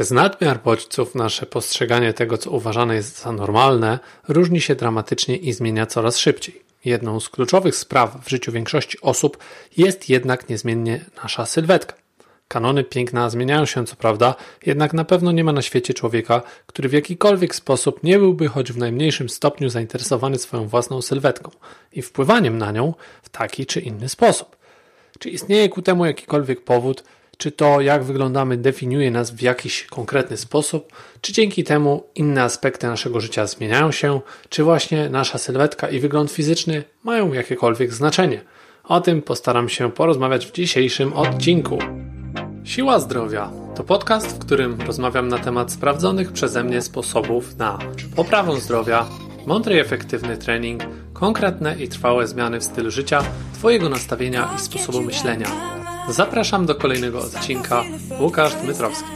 Przez nadmiar bodźców nasze postrzeganie tego, co uważane jest za normalne, różni się dramatycznie i zmienia coraz szybciej. Jedną z kluczowych spraw w życiu większości osób jest jednak niezmiennie nasza sylwetka. Kanony piękna zmieniają się co prawda, jednak na pewno nie ma na świecie człowieka, który w jakikolwiek sposób nie byłby choć w najmniejszym stopniu zainteresowany swoją własną sylwetką i wpływaniem na nią w taki czy inny sposób. Czy istnieje ku temu jakikolwiek powód, czy to jak wyglądamy definiuje nas w jakiś konkretny sposób, czy dzięki temu inne aspekty naszego życia zmieniają się, czy właśnie nasza sylwetka i wygląd fizyczny mają jakiekolwiek znaczenie. O tym postaram się porozmawiać w dzisiejszym odcinku. Siła Zdrowia to podcast, w którym rozmawiam na temat sprawdzonych przeze mnie sposobów na poprawę zdrowia, mądry i efektywny trening, konkretne i trwałe zmiany w stylu życia, Twojego nastawienia i sposobu myślenia. Zapraszam do kolejnego odcinka. Łukasz Dmytrowski.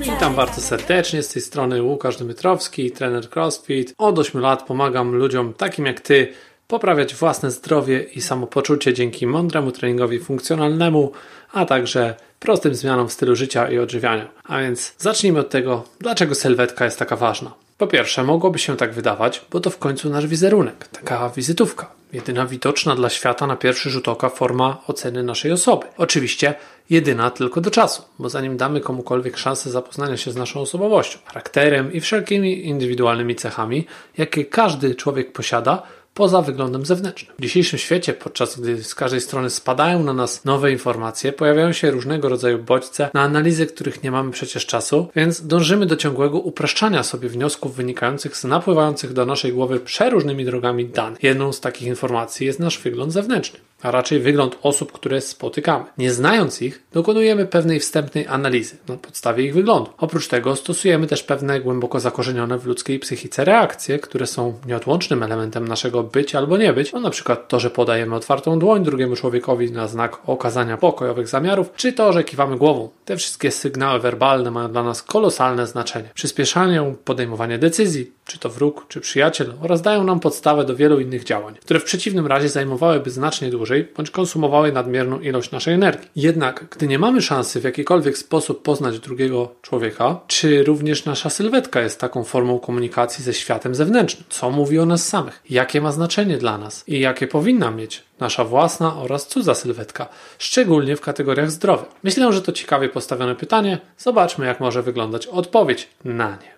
Witam bardzo serdecznie, z tej strony Łukasz Dmytrowski, trener CrossFit. Od 8 lat pomagam ludziom takim jak Ty poprawiać własne zdrowie i samopoczucie dzięki mądremu treningowi funkcjonalnemu, a także prostym zmianom w stylu życia i odżywiania. A więc zacznijmy od tego, dlaczego sylwetka jest taka ważna. Po pierwsze, mogłoby się tak wydawać, bo to w końcu nasz wizerunek, taka wizytówka, jedyna widoczna dla świata na pierwszy rzut oka forma oceny naszej osoby. Oczywiście jedyna tylko do czasu, bo zanim damy komukolwiek szansę zapoznania się z naszą osobowością, charakterem i wszelkimi indywidualnymi cechami, jakie każdy człowiek posiada, poza wyglądem zewnętrznym. W dzisiejszym świecie, podczas gdy z każdej strony spadają na nas nowe informacje, pojawiają się różnego rodzaju bodźce, na analizy których nie mamy przecież czasu, więc dążymy do ciągłego upraszczania sobie wniosków wynikających z napływających do naszej głowy przeróżnymi drogami danych. Jedną z takich informacji jest nasz wygląd zewnętrzny a raczej wygląd osób, które spotykamy. Nie znając ich, dokonujemy pewnej wstępnej analizy na podstawie ich wyglądu. Oprócz tego stosujemy też pewne głęboko zakorzenione w ludzkiej psychice reakcje, które są nieodłącznym elementem naszego być albo nie być, no na przykład to, że podajemy otwartą dłoń drugiemu człowiekowi na znak okazania pokojowych zamiarów, czy to, że kiwamy głową. Te wszystkie sygnały werbalne mają dla nas kolosalne znaczenie. Przyspieszają podejmowanie decyzji, czy to wróg, czy przyjaciel, oraz dają nam podstawę do wielu innych działań, które w przeciwnym razie zajmowałyby znacznie dłużej, bądź konsumowały nadmierną ilość naszej energii. Jednak, gdy nie mamy szansy w jakikolwiek sposób poznać drugiego człowieka, czy również nasza sylwetka jest taką formą komunikacji ze światem zewnętrznym, co mówi o nas samych, jakie ma znaczenie dla nas i jakie powinna mieć nasza własna oraz cudza sylwetka, szczególnie w kategoriach zdrowia. Myślę, że to ciekawie postawione pytanie. Zobaczmy, jak może wyglądać odpowiedź na nie.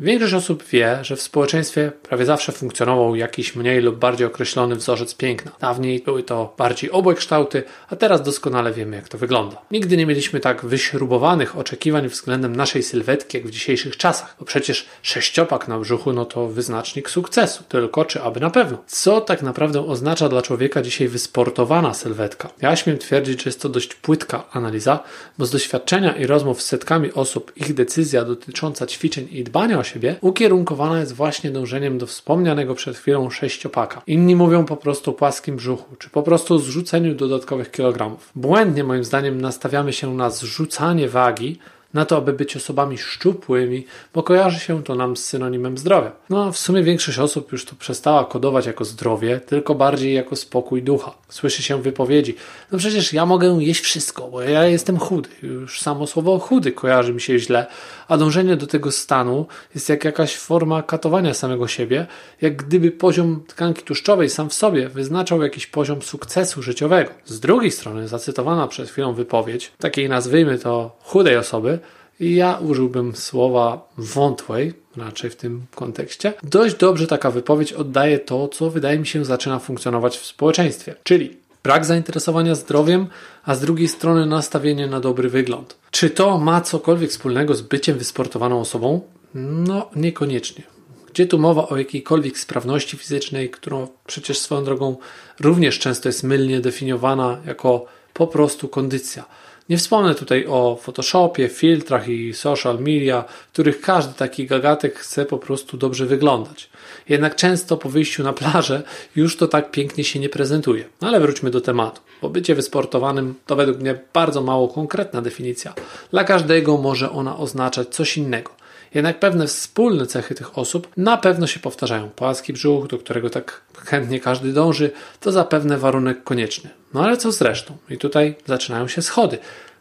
Większość osób wie, że w społeczeństwie prawie zawsze funkcjonował jakiś mniej lub bardziej określony wzorzec piękna. Dawniej były to bardziej obłe kształty, a teraz doskonale wiemy, jak to wygląda. Nigdy nie mieliśmy tak wyśrubowanych oczekiwań względem naszej sylwetki, jak w dzisiejszych czasach, bo przecież sześciopak na brzuchu no to wyznacznik sukcesu, tylko czy aby na pewno. Co tak naprawdę oznacza dla człowieka dzisiaj wysportowana sylwetka? Ja śmiem twierdzić, że jest to dość płytka analiza, bo z doświadczenia i rozmów z setkami osób ich decyzja dotycząca ćwiczeń i dbania o siebie, ukierunkowana jest właśnie dążeniem do wspomnianego przed chwilą sześciopaka. Inni mówią po prostu o płaskim brzuchu, czy po prostu zrzuceniu dodatkowych kilogramów. Błędnie moim zdaniem nastawiamy się na zrzucanie wagi, na to, aby być osobami szczupłymi, bo kojarzy się to nam z synonimem zdrowia. No, w sumie większość osób już to przestała kodować jako zdrowie, tylko bardziej jako spokój ducha. Słyszy się wypowiedzi, no przecież ja mogę jeść wszystko, bo ja jestem chudy. Już samo słowo chudy kojarzy mi się źle, a dążenie do tego stanu jest jak jakaś forma katowania samego siebie, jak gdyby poziom tkanki tłuszczowej sam w sobie wyznaczał jakiś poziom sukcesu życiowego. Z drugiej strony, zacytowana przed chwilą wypowiedź, takiej nazwijmy to chudej osoby, ja użyłbym słowa wątłej, raczej w tym kontekście. Dość dobrze taka wypowiedź oddaje to, co wydaje mi się zaczyna funkcjonować w społeczeństwie, czyli brak zainteresowania zdrowiem, a z drugiej strony nastawienie na dobry wygląd. Czy to ma cokolwiek wspólnego z byciem wysportowaną osobą? No, niekoniecznie. Gdzie tu mowa o jakiejkolwiek sprawności fizycznej, którą przecież swoją drogą również często jest mylnie definiowana jako po prostu kondycja. Nie wspomnę tutaj o Photoshopie, filtrach i social media, w których każdy taki gagatek chce po prostu dobrze wyglądać. Jednak często po wyjściu na plażę już to tak pięknie się nie prezentuje. No ale wróćmy do tematu. Bo bycie wysportowanym to według mnie bardzo mało konkretna definicja. Dla każdego może ona oznaczać coś innego. Jednak pewne wspólne cechy tych osób na pewno się powtarzają. Płaski brzuch, do którego tak chętnie każdy dąży, to zapewne warunek konieczny. No ale co z resztą? I tutaj zaczynają się schody.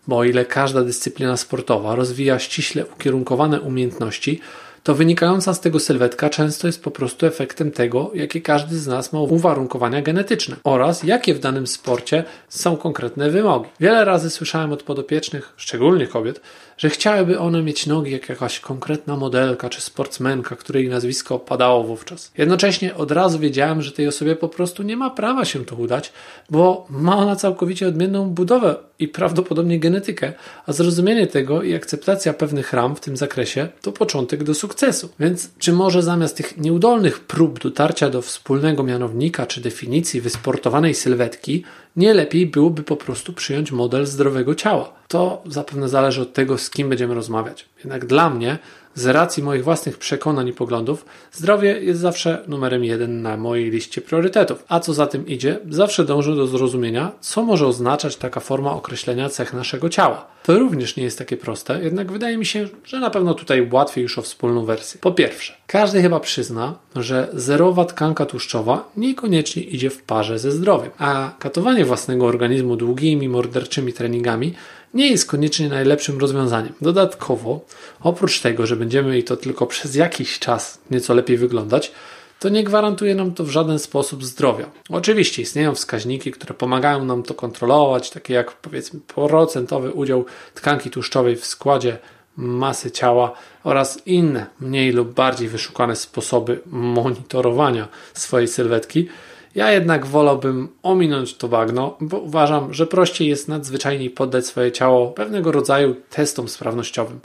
Bo o ile każda dyscyplina sportowa rozwija ściśle ukierunkowane umiejętności, to wynikająca z tego sylwetka często jest po prostu efektem tego, jakie każdy z nas ma uwarunkowania genetyczne oraz jakie w danym sporcie są konkretne wymogi. Wiele razy słyszałem od podopiecznych, szczególnie kobiet, że chciałyby one mieć nogi jak jakaś konkretna modelka czy sportsmenka, której nazwisko padało wówczas. Jednocześnie od razu wiedziałem, że tej osobie po prostu nie ma prawa się to udać, bo ma ona całkowicie odmienną budowę i prawdopodobnie genetykę, a zrozumienie tego i akceptacja pewnych ram w tym zakresie to początek do sukcesu. Więc czy może zamiast tych nieudolnych prób dotarcia do wspólnego mianownika czy definicji wysportowanej sylwetki, nie lepiej byłoby po prostu przyjąć model zdrowego ciała. To zapewne zależy od tego, z kim będziemy rozmawiać. Jednak dla mnie z racji moich własnych przekonań i poglądów, zdrowie jest zawsze numerem jeden na mojej liście priorytetów. A co za tym idzie, zawsze dążę do zrozumienia, co może oznaczać taka forma określenia cech naszego ciała. To również nie jest takie proste, jednak wydaje mi się, że na pewno tutaj łatwiej już o wspólną wersję. Po pierwsze, każdy chyba przyzna, że zerowa tkanka tłuszczowa niekoniecznie idzie w parze ze zdrowiem, a katowanie własnego organizmu długimi, morderczymi treningami nie jest koniecznie najlepszym rozwiązaniem. Dodatkowo, oprócz tego, że będziemy i to tylko przez jakiś czas nieco lepiej wyglądać, to nie gwarantuje nam to w żaden sposób zdrowia. Oczywiście istnieją wskaźniki, które pomagają nam to kontrolować, takie jak powiedzmy procentowy udział tkanki tłuszczowej w składzie masy ciała oraz inne mniej lub bardziej wyszukane sposoby monitorowania swojej sylwetki, ja jednak wolałbym ominąć to bagno, bo uważam, że prościej jest nadzwyczajnie poddać swoje ciało pewnego rodzaju testom sprawnościowym.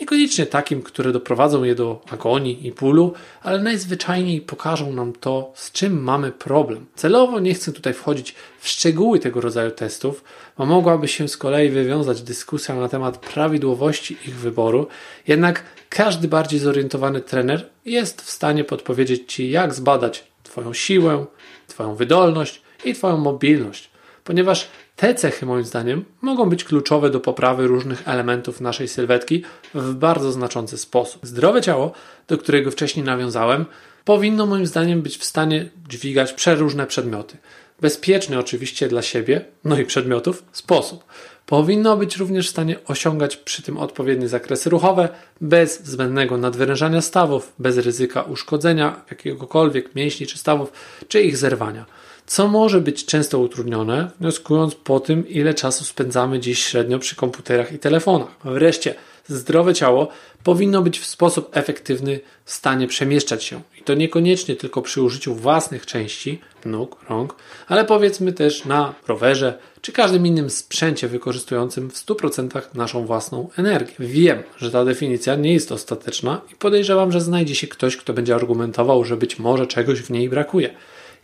Niekoniecznie takim, które doprowadzą je do agonii i bólu, ale najzwyczajniej pokażą nam to, z czym mamy problem. Celowo nie chcę tutaj wchodzić w szczegóły tego rodzaju testów, bo mogłaby się z kolei wywiązać dyskusja na temat prawidłowości ich wyboru, jednak każdy bardziej zorientowany trener jest w stanie podpowiedzieć Ci, jak zbadać Twoją siłę, Twoją wydolność i Twoją mobilność, ponieważ te cechy, moim zdaniem, mogą być kluczowe do poprawy różnych elementów naszej sylwetki w bardzo znaczący sposób. Zdrowe ciało, do którego wcześniej nawiązałem, powinno moim zdaniem być w stanie dźwigać przeróżne przedmioty. Bezpieczny oczywiście dla siebie, no i przedmiotów, sposób. Powinno być również w stanie osiągać przy tym odpowiednie zakresy ruchowe, bez zbędnego nadwyrężania stawów, bez ryzyka uszkodzenia jakiegokolwiek mięśni czy stawów, czy ich zerwania co może być często utrudnione, wnioskując po tym, ile czasu spędzamy dziś średnio przy komputerach i telefonach. Wreszcie, zdrowe ciało powinno być w sposób efektywny w stanie przemieszczać się. I to niekoniecznie tylko przy użyciu własnych części, nóg, rąk, ale powiedzmy też na rowerze czy każdym innym sprzęcie wykorzystującym w 100% naszą własną energię. Wiem, że ta definicja nie jest ostateczna i podejrzewam, że znajdzie się ktoś, kto będzie argumentował, że być może czegoś w niej brakuje.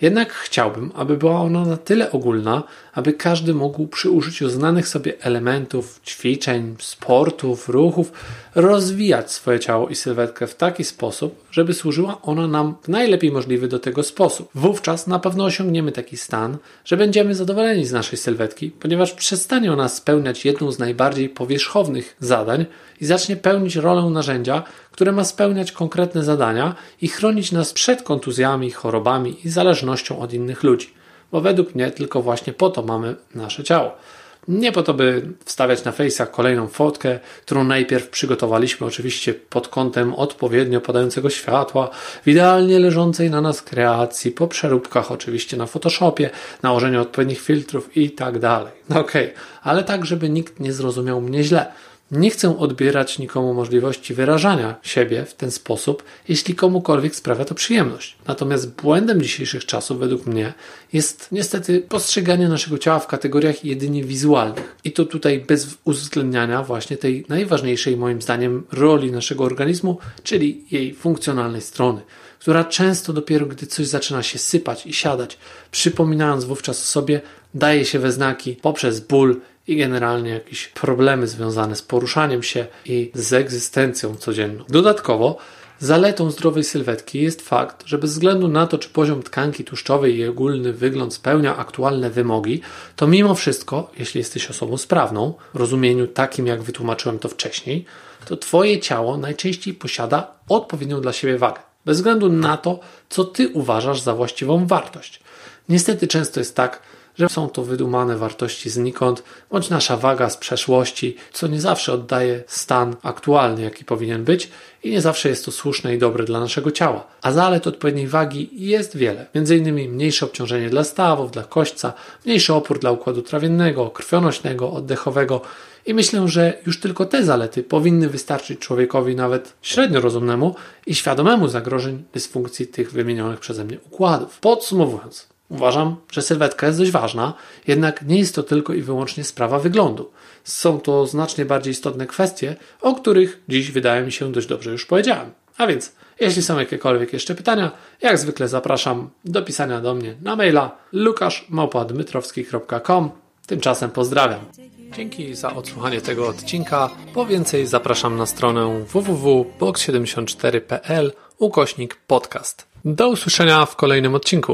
Jednak chciałbym, aby była ona na tyle ogólna, aby każdy mógł przy użyciu znanych sobie elementów, ćwiczeń, sportów, ruchów rozwijać swoje ciało i sylwetkę w taki sposób, żeby służyła ona nam w najlepiej możliwy do tego sposób. Wówczas na pewno osiągniemy taki stan, że będziemy zadowoleni z naszej sylwetki, ponieważ przestanie ona spełniać jedną z najbardziej powierzchownych zadań i zacznie pełnić rolę narzędzia, które ma spełniać konkretne zadania i chronić nas przed kontuzjami, chorobami i zależnością od innych ludzi. Bo według mnie tylko właśnie po to mamy nasze ciało. Nie po to, by wstawiać na Face'ach kolejną fotkę, którą najpierw przygotowaliśmy oczywiście pod kątem odpowiednio padającego światła, w idealnie leżącej na nas kreacji, po przeróbkach oczywiście na Photoshopie, nałożeniu odpowiednich filtrów i tak dalej. Okej, okay. ale tak, żeby nikt nie zrozumiał mnie źle. Nie chcę odbierać nikomu możliwości wyrażania siebie w ten sposób, jeśli komukolwiek sprawia to przyjemność. Natomiast błędem dzisiejszych czasów, według mnie, jest niestety postrzeganie naszego ciała w kategoriach jedynie wizualnych. I to tutaj bez uwzględniania właśnie tej najważniejszej, moim zdaniem, roli naszego organizmu, czyli jej funkcjonalnej strony która często dopiero gdy coś zaczyna się sypać i siadać, przypominając wówczas o sobie, daje się we znaki poprzez ból i generalnie jakieś problemy związane z poruszaniem się i z egzystencją codzienną. Dodatkowo Zaletą zdrowej sylwetki jest fakt, że bez względu na to, czy poziom tkanki tłuszczowej i ogólny wygląd spełnia aktualne wymogi, to mimo wszystko, jeśli jesteś osobą sprawną, w rozumieniu takim, jak wytłumaczyłem to wcześniej, to Twoje ciało najczęściej posiada odpowiednią dla siebie wagę, bez względu na to, co Ty uważasz za właściwą wartość. Niestety często jest tak, że są to wydumane wartości znikąd, bądź nasza waga z przeszłości, co nie zawsze oddaje stan aktualny, jaki powinien być i nie zawsze jest to słuszne i dobre dla naszego ciała. A zalet odpowiedniej wagi jest wiele, m.in. mniejsze obciążenie dla stawów, dla kośćca, mniejszy opór dla układu trawiennego, krwionośnego, oddechowego i myślę, że już tylko te zalety powinny wystarczyć człowiekowi nawet średnio rozumnemu i świadomemu zagrożeń dysfunkcji tych wymienionych przeze mnie układów. Podsumowując, Uważam, że sylwetka jest dość ważna, jednak nie jest to tylko i wyłącznie sprawa wyglądu. Są to znacznie bardziej istotne kwestie, o których dziś wydaje mi się dość dobrze już powiedziałem. A więc, jeśli są jakiekolwiek jeszcze pytania, jak zwykle zapraszam do pisania do mnie na maila lukaszmałpadmytrowski.com. Tymczasem pozdrawiam. Dzięki za odsłuchanie tego odcinka. Po więcej zapraszam na stronę www.box74.pl ukośnik podcast. Do usłyszenia w kolejnym odcinku.